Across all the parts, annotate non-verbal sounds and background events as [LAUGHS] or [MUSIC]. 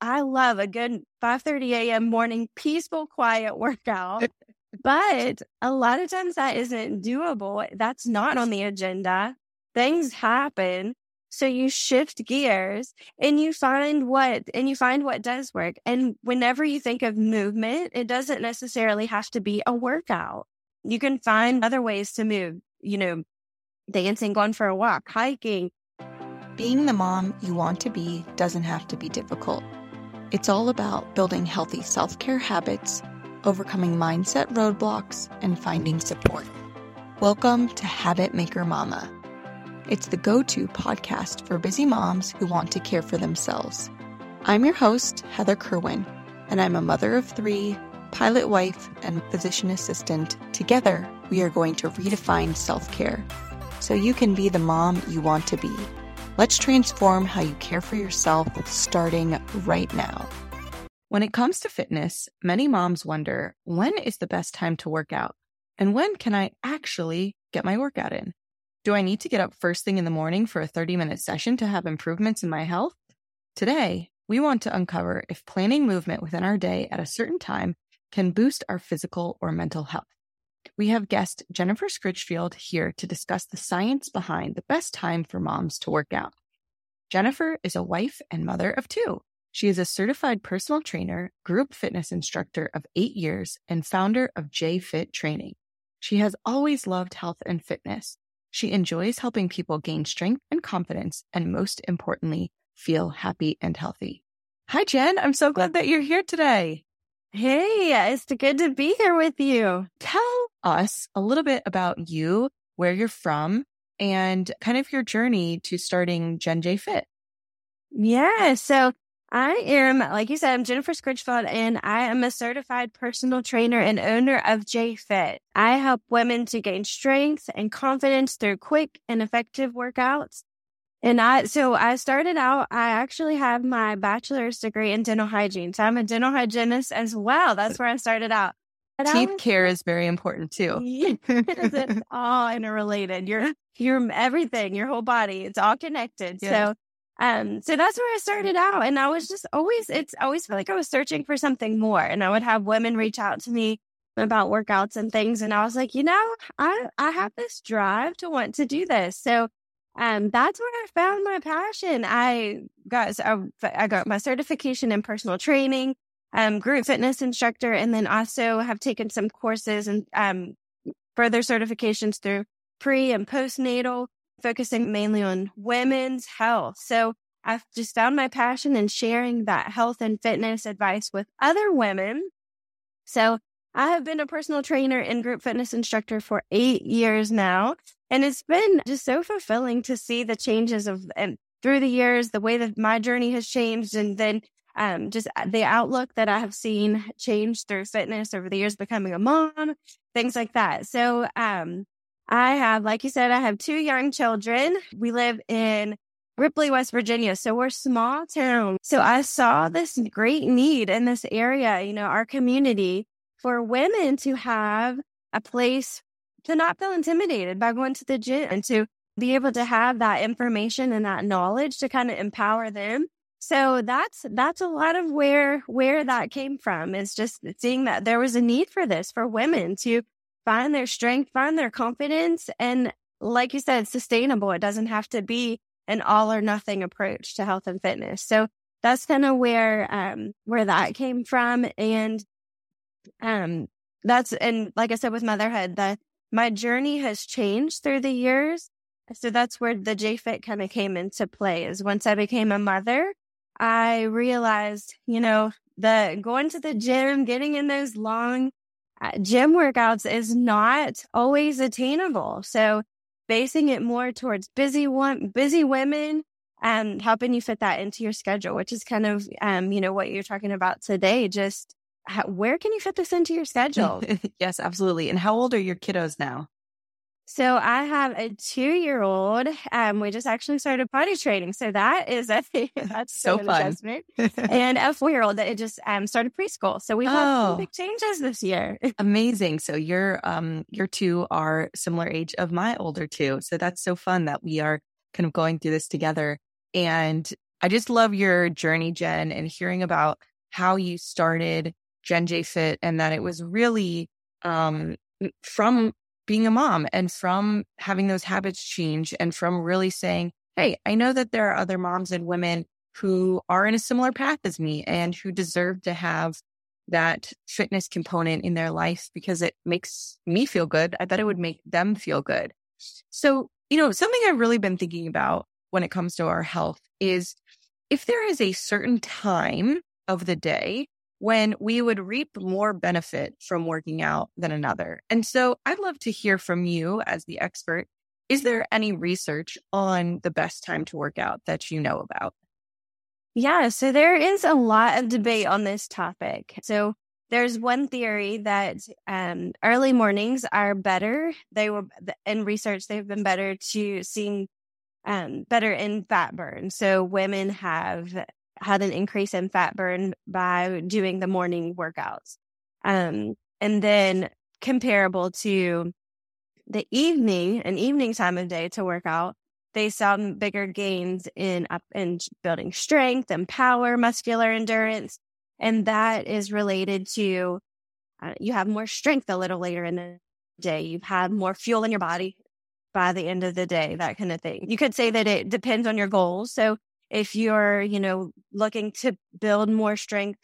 I love a good 5:30 a.m. morning peaceful quiet workout. [LAUGHS] but a lot of times that isn't doable. That's not on the agenda. Things happen. So you shift gears and you find what and you find what does work. And whenever you think of movement, it doesn't necessarily have to be a workout. You can find other ways to move, you know, dancing, going for a walk, hiking. Being the mom you want to be doesn't have to be difficult. It's all about building healthy self care habits, overcoming mindset roadblocks, and finding support. Welcome to Habit Maker Mama. It's the go to podcast for busy moms who want to care for themselves. I'm your host, Heather Kerwin, and I'm a mother of three, pilot wife, and physician assistant. Together, we are going to redefine self care so you can be the mom you want to be. Let's transform how you care for yourself starting right now. When it comes to fitness, many moms wonder when is the best time to work out? And when can I actually get my workout in? Do I need to get up first thing in the morning for a 30 minute session to have improvements in my health? Today, we want to uncover if planning movement within our day at a certain time can boost our physical or mental health. We have guest Jennifer Scritchfield here to discuss the science behind the best time for moms to work out. Jennifer is a wife and mother of two. She is a certified personal trainer, group fitness instructor of eight years, and founder of JFit Training. She has always loved health and fitness. She enjoys helping people gain strength and confidence, and most importantly, feel happy and healthy. Hi, Jen. I'm so glad that you're here today. Hey, it's good to be here with you. Tell us a little bit about you, where you're from, and kind of your journey to starting Jen J Fit. Yeah. So I am, like you said, I'm Jennifer Scritchfield, and I am a certified personal trainer and owner of J Fit. I help women to gain strength and confidence through quick and effective workouts and I, so I started out, I actually have my bachelor's degree in dental hygiene. So I'm a dental hygienist as well. That's where I started out. And Teeth was, care is very important too. [LAUGHS] it's all interrelated. You're, you're everything, your whole body, it's all connected. So, um, so that's where I started out. And I was just always, it's always felt like I was searching for something more. And I would have women reach out to me about workouts and things. And I was like, you know, I, I have this drive to want to do this. So um, that's where I found my passion. I got I got my certification in personal training, um, group fitness instructor, and then also have taken some courses and um, further certifications through pre and postnatal, focusing mainly on women's health. So I've just found my passion in sharing that health and fitness advice with other women. So I have been a personal trainer and group fitness instructor for eight years now. And it's been just so fulfilling to see the changes of and through the years, the way that my journey has changed and then um, just uh, the outlook that I have seen change through fitness over the years, becoming a mom, things like that. So, um, I have, like you said, I have two young children. We live in Ripley, West Virginia. So we're small town. So I saw this great need in this area, you know, our community for women to have a place to not feel intimidated by going to the gym and to be able to have that information and that knowledge to kind of empower them. So that's that's a lot of where where that came from is just seeing that there was a need for this for women to find their strength, find their confidence and like you said sustainable. It doesn't have to be an all or nothing approach to health and fitness. So that's kind of where um where that came from and um that's and like I said with motherhood the my journey has changed through the years. So that's where the JFit kind of came into play is once I became a mother, I realized, you know, the going to the gym, getting in those long uh, gym workouts is not always attainable. So basing it more towards busy one, busy women and helping you fit that into your schedule, which is kind of, um, you know, what you're talking about today, just how, where can you fit this into your schedule? [LAUGHS] yes, absolutely. And how old are your kiddos now? So I have a two-year-old. Um, we just actually started potty training, so that is a [LAUGHS] that's so fun. [LAUGHS] and a four-year-old that just um started preschool. So we've had some big changes this year. Amazing. So your um your two are similar age of my older two. So that's so fun that we are kind of going through this together. And I just love your journey, Jen, and hearing about how you started Jen J Fit and that it was really um, from being a mom and from having those habits change and from really saying, Hey, I know that there are other moms and women who are in a similar path as me and who deserve to have that fitness component in their life because it makes me feel good. I bet it would make them feel good. So, you know, something I've really been thinking about when it comes to our health is if there is a certain time of the day when we would reap more benefit from working out than another. And so I'd love to hear from you as the expert. Is there any research on the best time to work out that you know about? Yeah, so there is a lot of debate on this topic. So there's one theory that um, early mornings are better. They were in research; they've been better to seeing um, better in fat burn. So women have had an increase in fat burn by doing the morning workouts. Um, and then comparable to the evening, an evening time of day to work out, they saw bigger gains in up in building strength and power, muscular endurance. And that is related to uh, you have more strength a little later in the day. You've more fuel in your body by the end of the day, that kind of thing. You could say that it depends on your goals. So if you're, you know, looking to build more strength,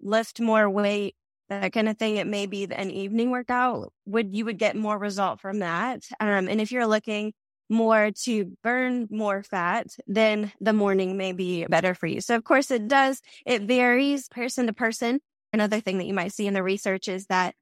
lift more weight, that kind of thing, it may be an evening workout. Would you would get more result from that? Um, and if you're looking more to burn more fat, then the morning may be better for you. So of course it does. It varies person to person. Another thing that you might see in the research is that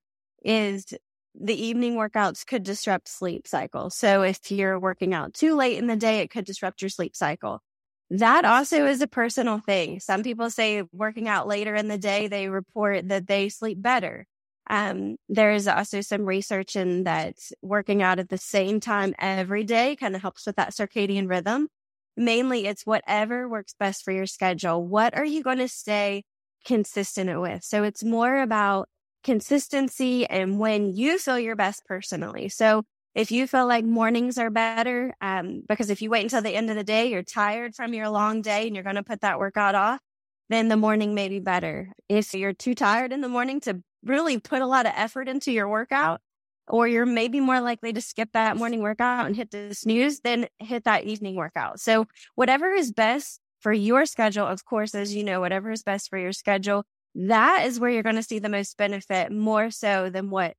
is the evening workouts could disrupt sleep cycle. So if you're working out too late in the day, it could disrupt your sleep cycle. That also is a personal thing. Some people say working out later in the day, they report that they sleep better. Um, there is also some research in that working out at the same time every day kind of helps with that circadian rhythm. Mainly, it's whatever works best for your schedule. What are you going to stay consistent with? So it's more about consistency and when you feel your best personally. So if you feel like mornings are better, um, because if you wait until the end of the day, you're tired from your long day and you're going to put that workout off, then the morning may be better. If you're too tired in the morning to really put a lot of effort into your workout, or you're maybe more likely to skip that morning workout and hit the snooze, then hit that evening workout. So whatever is best for your schedule, of course, as you know, whatever is best for your schedule, that is where you're going to see the most benefit more so than what,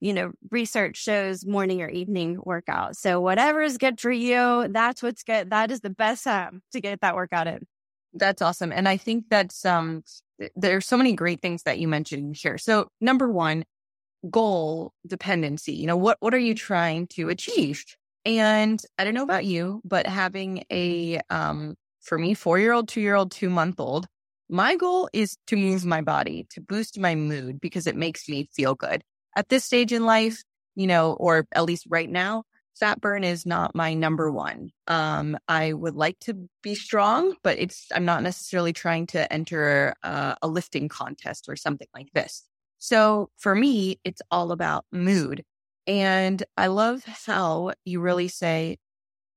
you know, research shows morning or evening workout. So whatever is good for you, that's what's good. That is the best time to get that workout in. That's awesome. And I think that's um there's so many great things that you mentioned here. So number one, goal dependency. You know, what what are you trying to achieve? And I don't know about you, but having a um for me, four year old, two year old, two month old, my goal is to move my body, to boost my mood because it makes me feel good. At this stage in life, you know, or at least right now, fat burn is not my number one. Um, I would like to be strong, but it's, I'm not necessarily trying to enter uh, a lifting contest or something like this. So for me, it's all about mood. And I love how you really say,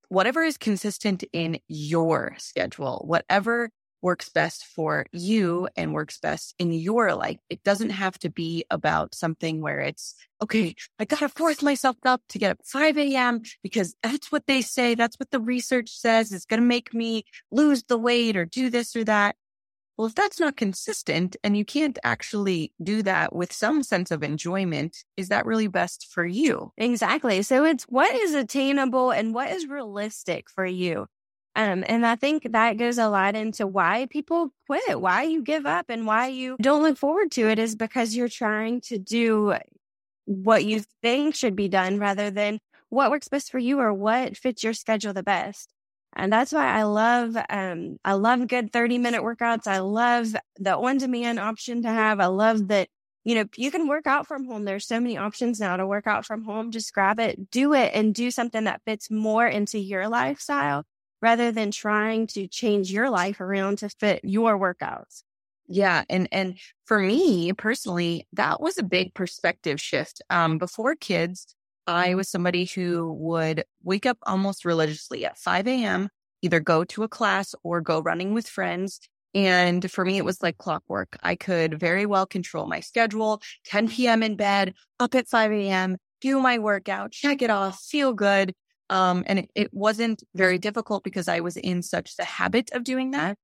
whatever is consistent in your schedule, whatever works best for you and works best in your life. It doesn't have to be about something where it's, okay, I got to force myself up to get up 5 a.m. because that's what they say. That's what the research says. It's going to make me lose the weight or do this or that. Well, if that's not consistent and you can't actually do that with some sense of enjoyment, is that really best for you? Exactly. So it's what is attainable and what is realistic for you. Um, and I think that goes a lot into why people quit, why you give up, and why you don't look forward to it is because you're trying to do what you think should be done rather than what works best for you or what fits your schedule the best. And that's why I love, um, I love good 30 minute workouts. I love the on demand option to have. I love that, you know, you can work out from home. There's so many options now to work out from home. Just grab it, do it and do something that fits more into your lifestyle rather than trying to change your life around to fit your workouts. Yeah. And, and for me personally, that was a big perspective shift. Um, before kids, I was somebody who would wake up almost religiously at 5 a.m., either go to a class or go running with friends. And for me, it was like clockwork. I could very well control my schedule, 10 p.m. in bed, up at 5 a.m., do my workout, check it off, feel good. Um, and it, it wasn't very difficult because I was in such the habit of doing that.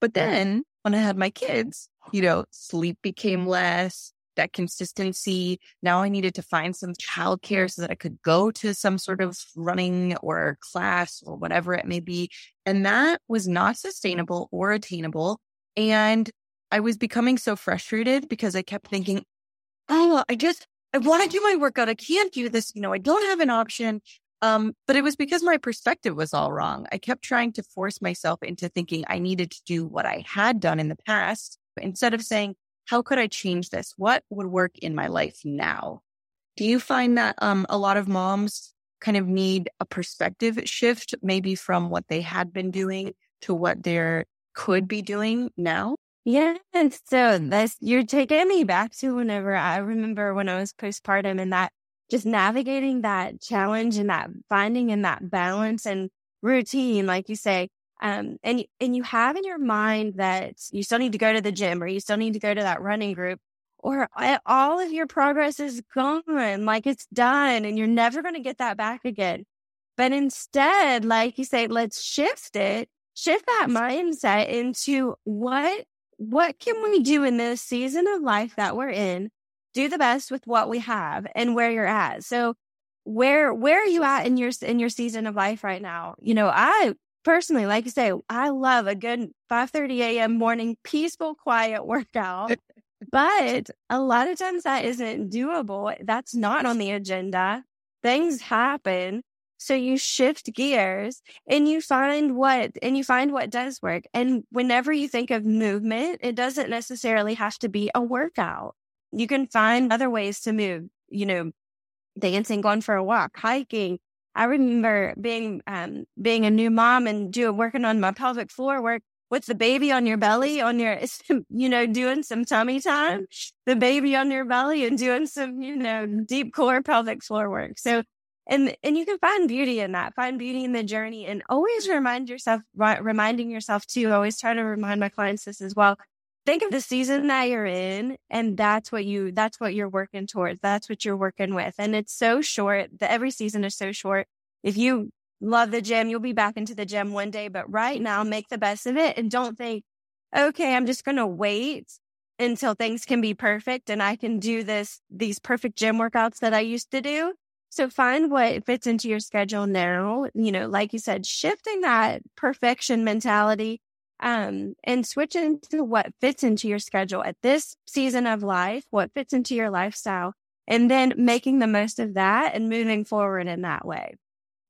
But then when I had my kids, you know, sleep became less, that consistency. Now I needed to find some childcare so that I could go to some sort of running or class or whatever it may be. And that was not sustainable or attainable. And I was becoming so frustrated because I kept thinking, oh, I just, I want to do my workout. I can't do this. You know, I don't have an option. Um, but it was because my perspective was all wrong. I kept trying to force myself into thinking I needed to do what I had done in the past instead of saying, how could I change this? What would work in my life now? Do you find that um, a lot of moms kind of need a perspective shift, maybe from what they had been doing to what they could be doing now? Yeah. And so this, you're taking me back to whenever I remember when I was postpartum and that just navigating that challenge and that finding in that balance and routine, like you say, um, and and you have in your mind that you still need to go to the gym or you still need to go to that running group, or all of your progress is gone, like it's done, and you're never going to get that back again. But instead, like you say, let's shift it, shift that mindset into what what can we do in this season of life that we're in? Do the best with what we have and where you're at. So where where are you at in your in your season of life right now? You know, I personally, like I say, I love a good 5:30 a.m. morning peaceful, quiet [LAUGHS] workout. but a lot of times that isn't doable. That's not on the agenda. Things happen. So you shift gears and you find what and you find what does work. And whenever you think of movement, it doesn't necessarily have to be a workout. You can find other ways to move, you know, dancing, going for a walk, hiking, I remember being um, being a new mom and doing working on my pelvic floor work with the baby on your belly on your [LAUGHS] you know doing some tummy time, the baby on your belly and doing some you know deep core pelvic floor work. So and and you can find beauty in that, find beauty in the journey, and always remind yourself, reminding yourself too. Always try to remind my clients this as well think of the season that you're in and that's what you that's what you're working towards that's what you're working with and it's so short the, every season is so short. If you love the gym you'll be back into the gym one day but right now make the best of it and don't think okay i'm just going to wait until things can be perfect and i can do this these perfect gym workouts that i used to do. So find what fits into your schedule now you know like you said shifting that perfection mentality um, and switch into what fits into your schedule at this season of life, what fits into your lifestyle, and then making the most of that and moving forward in that way.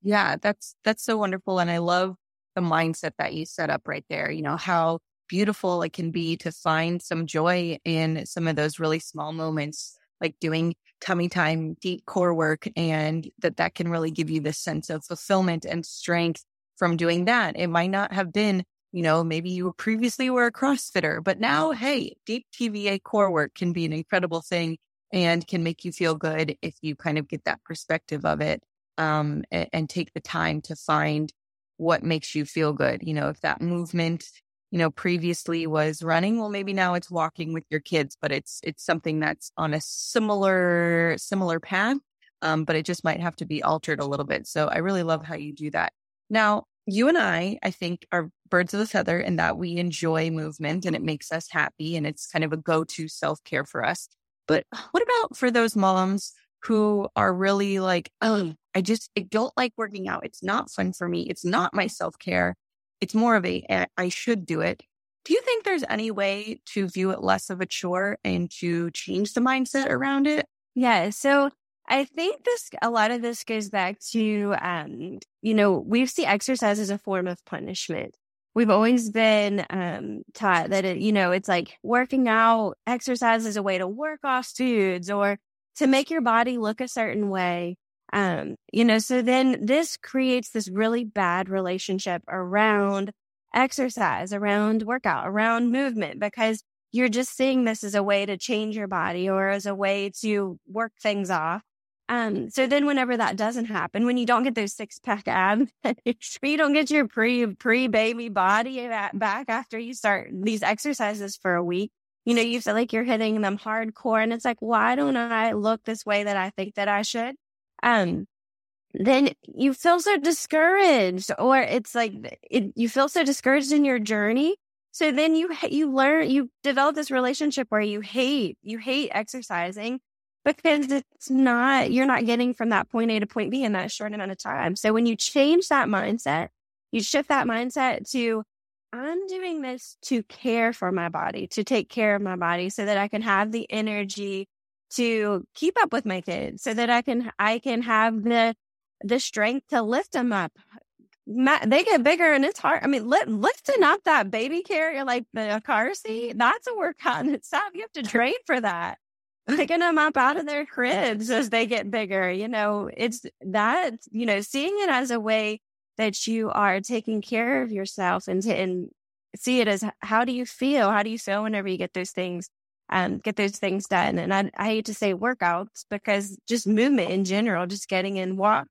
Yeah, that's that's so wonderful, and I love the mindset that you set up right there. You know how beautiful it can be to find some joy in some of those really small moments, like doing tummy time, deep core work, and that that can really give you this sense of fulfillment and strength from doing that. It might not have been you know, maybe you previously were a CrossFitter, but now, hey, deep TVA core work can be an incredible thing and can make you feel good if you kind of get that perspective of it um, and, and take the time to find what makes you feel good. You know, if that movement, you know, previously was running, well, maybe now it's walking with your kids, but it's it's something that's on a similar similar path, um, but it just might have to be altered a little bit. So I really love how you do that. Now, you and I, I think, are birds of a feather in that we enjoy movement and it makes us happy and it's kind of a go to self care for us. But [SIGHS] what about for those moms who are really like, oh, I just I don't like working out. It's not fun for me. It's not my self care. It's more of a eh, I should do it. Do you think there's any way to view it less of a chore and to change the mindset around it? Yeah. So I think this, a lot of this goes back to, um, you know, we see exercise as a form of punishment. We've always been um, taught that, it, you know, it's like working out, exercise is a way to work off foods or to make your body look a certain way. Um, you know, so then this creates this really bad relationship around exercise, around workout, around movement, because you're just seeing this as a way to change your body or as a way to work things off Um, so then whenever that doesn't happen, when you don't get those six pack abs, [LAUGHS] you don't get your pre pre baby body back after you start these exercises for a week, you know, you feel like you're hitting them hardcore and it's like, why don't I look this way that I think that I should? Um, then you feel so discouraged or it's like it, you feel so discouraged in your journey so then you you learn you develop this relationship where you hate you hate exercising because it's not you're not getting from that point A to point B in that short amount of time. So when you change that mindset, you shift that mindset to I'm doing this to care for my body, to take care of my body so that I can have the energy to keep up with my kids, so that I can I can have the the strength to lift them up, they get bigger and it's hard. I mean, lifting up that baby carrier like the car seat, that's a workout in itself. You have to train for that. Picking them up out of their cribs as they get bigger, you know, it's that, you know, seeing it as a way that you are taking care of yourself and, to, and see it as how do you feel? How do you feel whenever you get those things, um, get those things done? And I, I hate to say workouts because just movement in general, just getting in walk,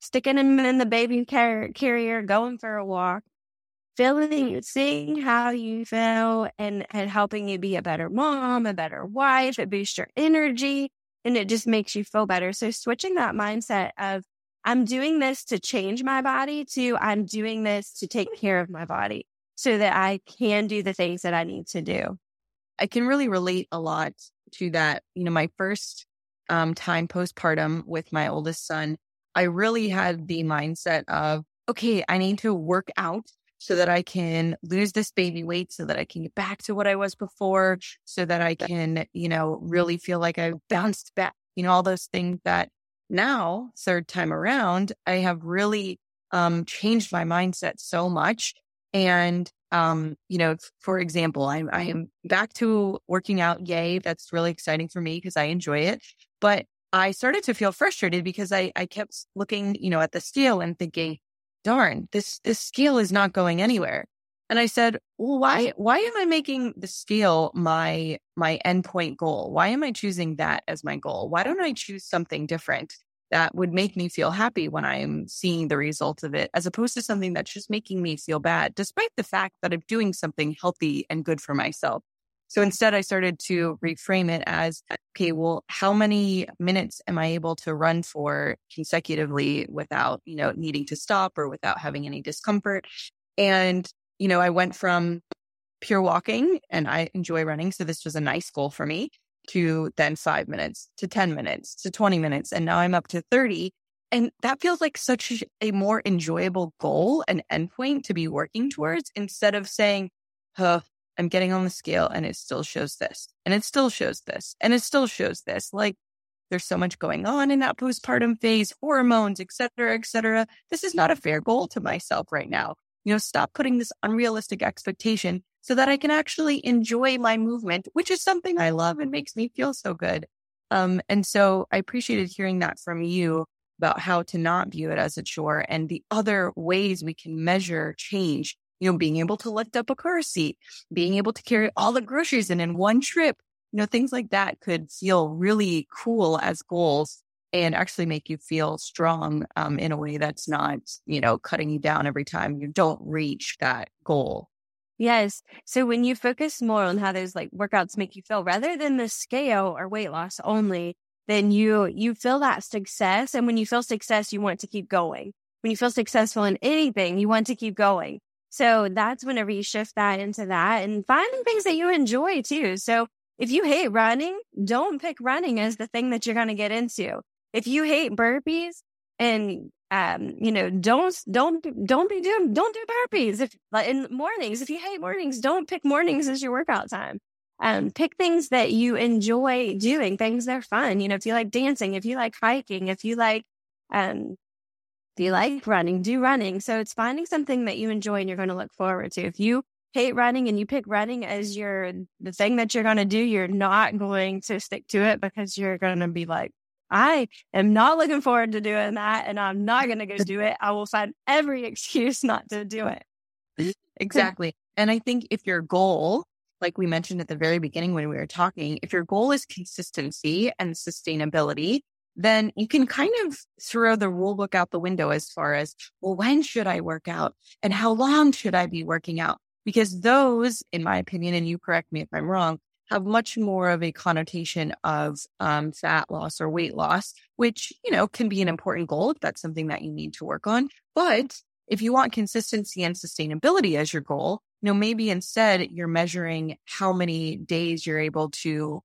sticking them in the baby car- carrier, going for a walk, feeling, seeing how you feel and, and helping you be a better mom, a better wife. It boosts your energy and it just makes you feel better. So switching that mindset of I'm doing this to change my body to I'm doing this to take care of my body so that I can do the things that I need to do. I can really relate a lot to that. You know, my first um, time postpartum with my oldest son, I really had the mindset of, okay, I need to work out so that I can lose this baby weight, so that I can get back to what I was before, so that I can, you know, really feel like I bounced back, you know, all those things that now, third time around, I have really um, changed my mindset so much. And, um, you know, for example, I, I am back to working out. Yay. That's really exciting for me because I enjoy it. But I started to feel frustrated because I, I kept looking, you know, at the scale and thinking, darn, this, this scale is not going anywhere. And I said, well, why, why am I making the scale my, my endpoint goal? Why am I choosing that as my goal? Why don't I choose something different that would make me feel happy when I'm seeing the results of it, as opposed to something that's just making me feel bad, despite the fact that I'm doing something healthy and good for myself? So instead, I started to reframe it as, okay, well, how many minutes am I able to run for consecutively without, you know, needing to stop or without having any discomfort? And, you know, I went from pure walking and I enjoy running. So this was a nice goal for me to then five minutes to 10 minutes to 20 minutes. And now I'm up to 30. And that feels like such a more enjoyable goal and endpoint to be working towards instead of saying, huh, I'm getting on the scale and it still shows this and it still shows this and it still shows this. Like there's so much going on in that postpartum phase, hormones, et cetera, et cetera. This is not a fair goal to myself right now. You know, stop putting this unrealistic expectation so that I can actually enjoy my movement, which is something I love and makes me feel so good. Um, and so I appreciated hearing that from you about how to not view it as a chore and the other ways we can measure change you know, being able to lift up a car seat, being able to carry all the groceries in in one trip, you know, things like that could feel really cool as goals and actually make you feel strong um, in a way that's not, you know, cutting you down every time you don't reach that goal. Yes. So when you focus more on how those like workouts make you feel rather than the scale or weight loss only, then you you feel that success and when you feel success you want to keep going. When you feel successful in anything, you want to keep going. So that's whenever you shift that into that and finding things that you enjoy too. So if you hate running, don't pick running as the thing that you're going to get into. If you hate burpees and um, you know, don't don't don't be doing don't do burpees if in mornings. If you hate mornings, don't pick mornings as your workout time. Um, pick things that you enjoy doing, things that are fun. You know, if you like dancing, if you like hiking, if you like um if you like running, do running. So it's finding something that you enjoy and you're going to look forward to. If you hate running and you pick running as your the thing that you're going to do, you're not going to stick to it because you're going to be like, I am not looking forward to doing that and I'm not going to go do it. I will find every [LAUGHS] excuse not to do it. [LAUGHS] Exactly. and I think if your goal, like we mentioned at the very beginning when we were talking, if your goal is consistency and sustainability, then you can kind of throw the rule book out the window as far as, well, when should I work out and how long should I be working out? Because those, in my opinion, and you correct me if I'm wrong, have much more of a connotation of um, fat loss or weight loss, which, you know, can be an important goal if that's something that you need to work on. But if you want consistency and sustainability as your goal, you know, maybe instead you're measuring how many days you're able to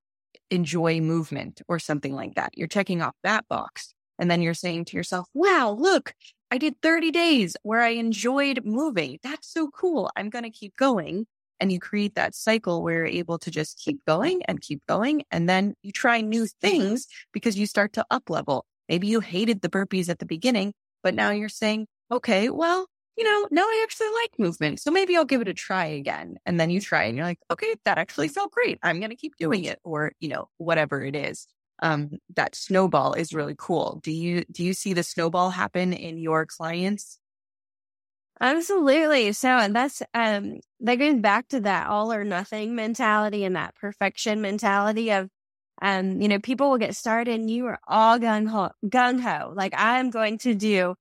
enjoy movement or something like that. You're checking off that box. And then you're saying to yourself, wow, look, I did 30 days where I enjoyed moving. That's so cool. I'm going to keep going. And you create that cycle where you're able to just keep going and keep going. And then you try new things because you start to up level. Maybe you hated the burpees at the beginning, but now you're saying, okay, well, you know, now I actually like movement. So maybe I'll give it a try again. And then you try and you're like, okay, that actually felt great. I'm going to keep doing it or, you know, whatever it is. Um, that snowball is really cool. Do you, do you see the snowball happen in your clients? Absolutely. So that's, um, that goes back to that all or nothing mentality and that perfection mentality of, um, you know, people will get started and you are all gung ho, gung ho. Like I'm going to do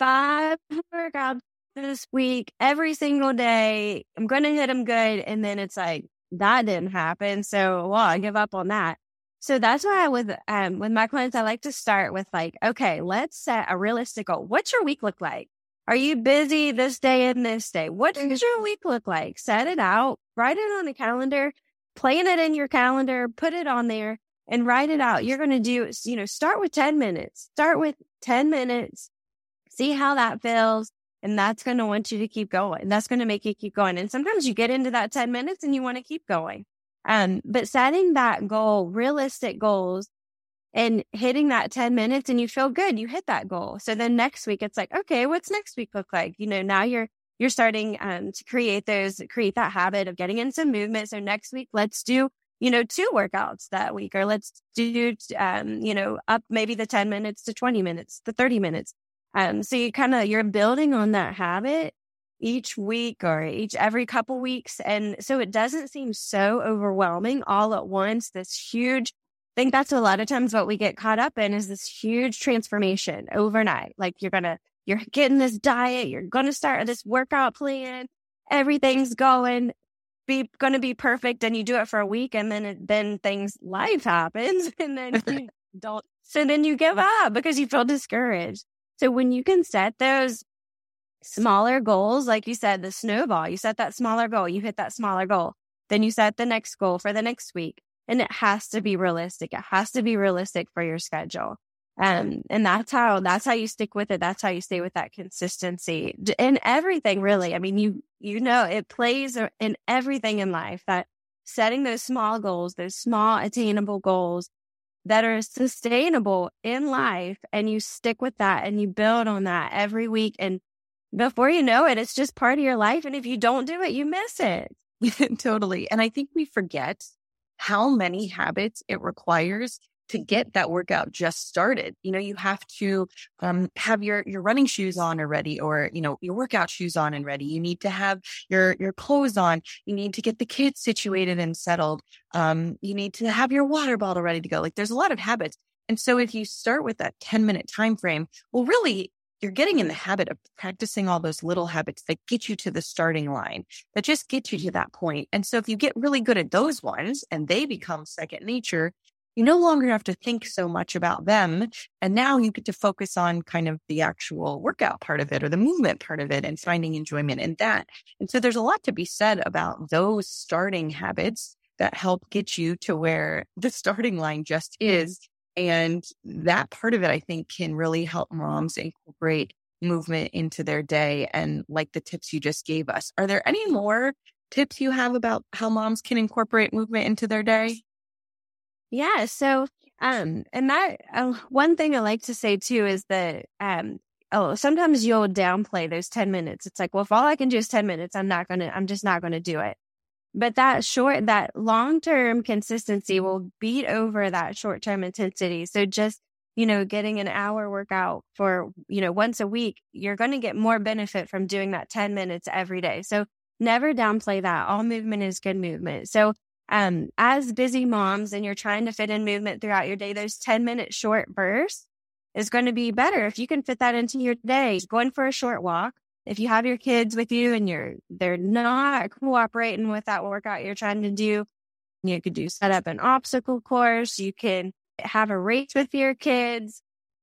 five workouts this week every single day. I'm going to hit them good. And then it's like, that didn't happen. So, well, I give up on that. So that's why I, with, um, with my clients, I like to start with like, okay, let's set a realistic goal. What's your week look like? Are you busy this day and this day? What does your week look like? Set it out, write it on a calendar, plan it in your calendar, put it on there and write it out. You're going to do, you know, start with 10 minutes, start with 10 minutes see how that feels. And that's going to want you to keep going. That's going to make you keep going. And sometimes you get into that 10 minutes and you want to keep going. Um, but setting that goal, realistic goals and hitting that 10 minutes and you feel good, you hit that goal. So then next week it's like, okay, what's next week look like? You know, now you're, you're starting um, to create those, create that habit of getting in some movement. So next week, let's do, you know, two workouts that week, or let's do, um, you know, up maybe the 10 minutes to 20 minutes, the 30 minutes. Um, so you kind of, you're building on that habit each week or each every couple weeks. And so it doesn't seem so overwhelming all at once. This huge, I think that's a lot of times what we get caught up in is this huge transformation overnight. Like you're going to, you're getting this diet, you're going to start this workout plan, everything's going, be going to be perfect. And you do it for a week and then, then things, life happens [LAUGHS] and then [LAUGHS] you don't, so then you give up because you feel discouraged. So when you can set those smaller goals, like you said, the snowball, you set that smaller goal, you hit that smaller goal, then you set the next goal for the next week. And it has to be realistic. It has to be realistic for your schedule. Um, and that's how, that's how you stick with it. That's how you stay with that consistency in everything, really. I mean, you, you know, it plays in everything in life that setting those small goals, those small attainable goals that are sustainable in life and you stick with that and you build on that every week. And before you know it, it's just part of your life. And if you don't do it, you miss it. [LAUGHS] totally. And I think we forget how many habits it requires to get that workout just started. You know, you have to um, have your your running shoes on already, or you know, your workout shoes on and ready. You need to have your your clothes on. You need to get the kids situated and settled. Um, you need to have your water bottle ready to go. Like, there's a lot of habits. And so, if you start with that 10 minute time frame, well, really, you're getting in the habit of practicing all those little habits that get you to the starting line, that just get you to that point. And so if you get really good at those ones and they become second nature, you no longer have to think so much about them. And now you get to focus on kind of the actual workout part of it or the movement part of it and finding enjoyment in that. And so there's a lot to be said about those starting habits that help get you to where the starting line just is. And that part of it, I think, can really help moms incorporate movement into their day. And like the tips you just gave us, are there any more tips you have about how moms can incorporate movement into their day? Yeah. So, um, and that uh, one thing I like to say too is that, um, oh, sometimes you'll downplay those 10 minutes. It's like, well, if all I can do is 10 minutes, I'm not going to, I'm just not going to do it. But that short, that long term consistency will beat over that short term intensity. So just, you know, getting an hour workout for, you know, once a week, you're going to get more benefit from doing that 10 minutes every day. So never downplay that. All movement is good movement. So um, as busy moms and you're trying to fit in movement throughout your day, those 10 minute short bursts is going to be better if you can fit that into your day. Going for a short walk. If you have your kids with you and you're they're not cooperating with that workout you're trying to do, you could do set up an obstacle course. You can have a race with your kids.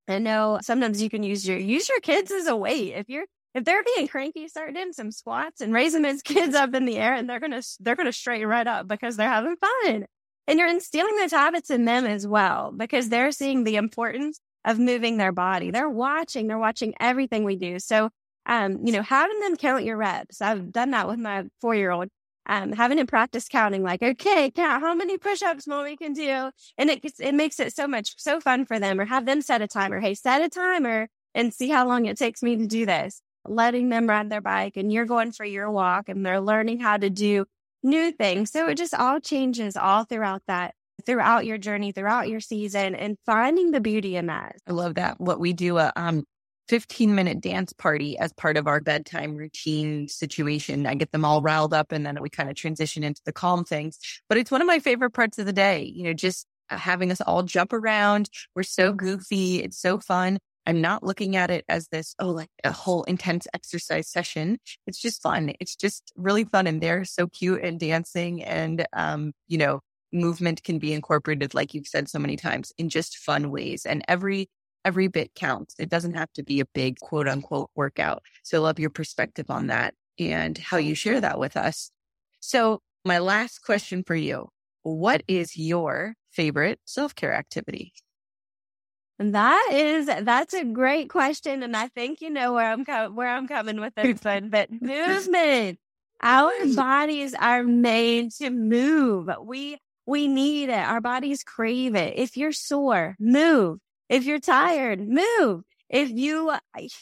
I know sometimes you can use your use your kids as a weight. If you're if they're being cranky, start doing some squats and raising those [LAUGHS] kids up in the air and they're gonna they're gonna straighten right up because they're having fun. And you're instilling those habits in them as well because they're seeing the importance of moving their body. They're watching, they're watching everything we do. So um, you know, having them count your reps. I've done that with my four year old. Um, having him practice counting, like, okay, count how many push ups mommy can do. And it, it makes it so much, so fun for them or have them set a timer. Hey, set a timer and see how long it takes me to do this. Letting them ride their bike and you're going for your walk and they're learning how to do new things. So it just all changes all throughout that throughout your journey, throughout your season, and finding the beauty in that. I love that. What we do, a um, 15 minute dance party as part of our bedtime routine situation. I get them all riled up and then we kind of transition into the calm things. But it's one of my favorite parts of the day, you know, just uh, having us all jump around. We're so goofy. It's so fun. I'm not looking at it as this, oh, like a whole intense exercise session. It's just fun. It's just really fun. And they're so cute and dancing and, um, you know, movement can be incorporated, like you've said so many times, in just fun ways. And every every bit counts. It doesn't have to be a big quote unquote workout. So I love your perspective on that and how you share that with us. So my last question for you. What is your favorite self-care activity? And that is that's a great question, and I think you know where I'm co- where I'm coming with this [LAUGHS] one. But movement, our bodies are made to move. We we need it. Our bodies crave it. If you're sore, move. If you're tired, move. If you,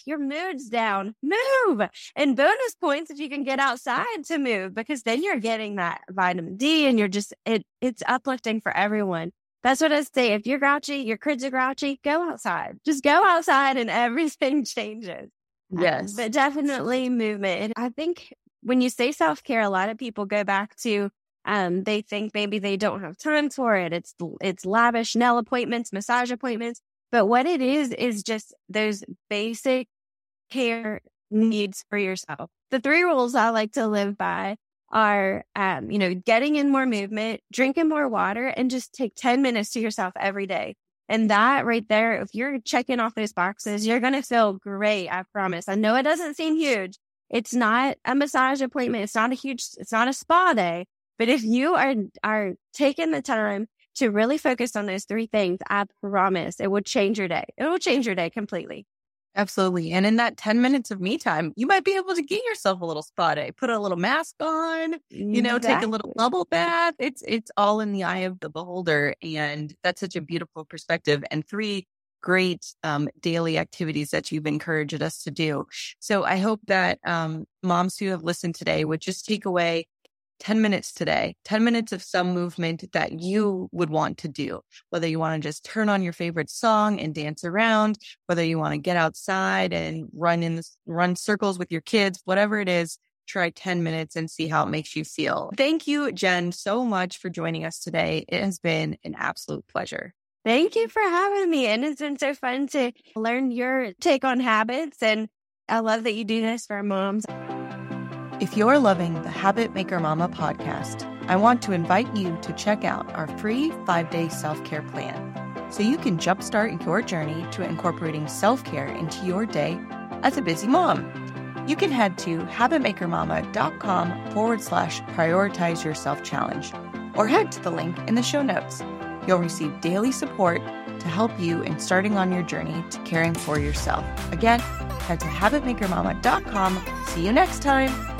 your mood's down, move. And bonus points if you can get outside to move because then you're getting that vitamin D and you're just, it, it's uplifting for everyone. That's what I say. If you're grouchy, your kids are grouchy, go outside. Just go outside and everything [LAUGHS] changes. Yes. Um, but definitely movement. I think when you say self care, a lot of people go back to um, they think maybe they don't have time for it. It's it's lavish nail appointments, massage appointments. But what it is, is just those basic care needs for yourself. The three rules I like to live by are, um, you know, getting in more movement, drinking more water, and just take 10 minutes to yourself every day. And that right there, if you're checking off those boxes, you're going to feel great. I promise. I know it doesn't seem huge. It's not a massage appointment. It's not a huge, it's not a spa day. But if you are, are taking the time to really focus on those three things, I promise it will change your day. It will change your day completely. Absolutely. And in that 10 minutes of me time, you might be able to get yourself a little spa day, put a little mask on, you know, exactly. take a little bubble bath. It's it's all in the eye of the beholder. And that's such a beautiful perspective. And three great um, daily activities that you've encouraged us to do. So I hope that um, moms who have listened today would just take away 10 minutes today, 10 minutes of some movement that you would want to do, whether you want to just turn on your favorite song and dance around, whether you want to get outside and run in run circles with your kids, whatever it is, try 10 minutes and see how it makes you feel. Thank you, Jen, so much for joining us today. It has been an absolute pleasure. Thank you for having me. And it's been so fun to learn your take on habits. And I love that you do this for moms. If you're loving the Habit Maker Mama podcast, I want to invite you to check out our free five day self care plan so you can jumpstart your journey to incorporating self care into your day as a busy mom. You can head to habitmakermama.com forward slash prioritize yourself challenge or head to the link in the show notes. You'll receive daily support to help you in starting on your journey to caring for yourself. Again, head to habitmakermama.com. See you next time.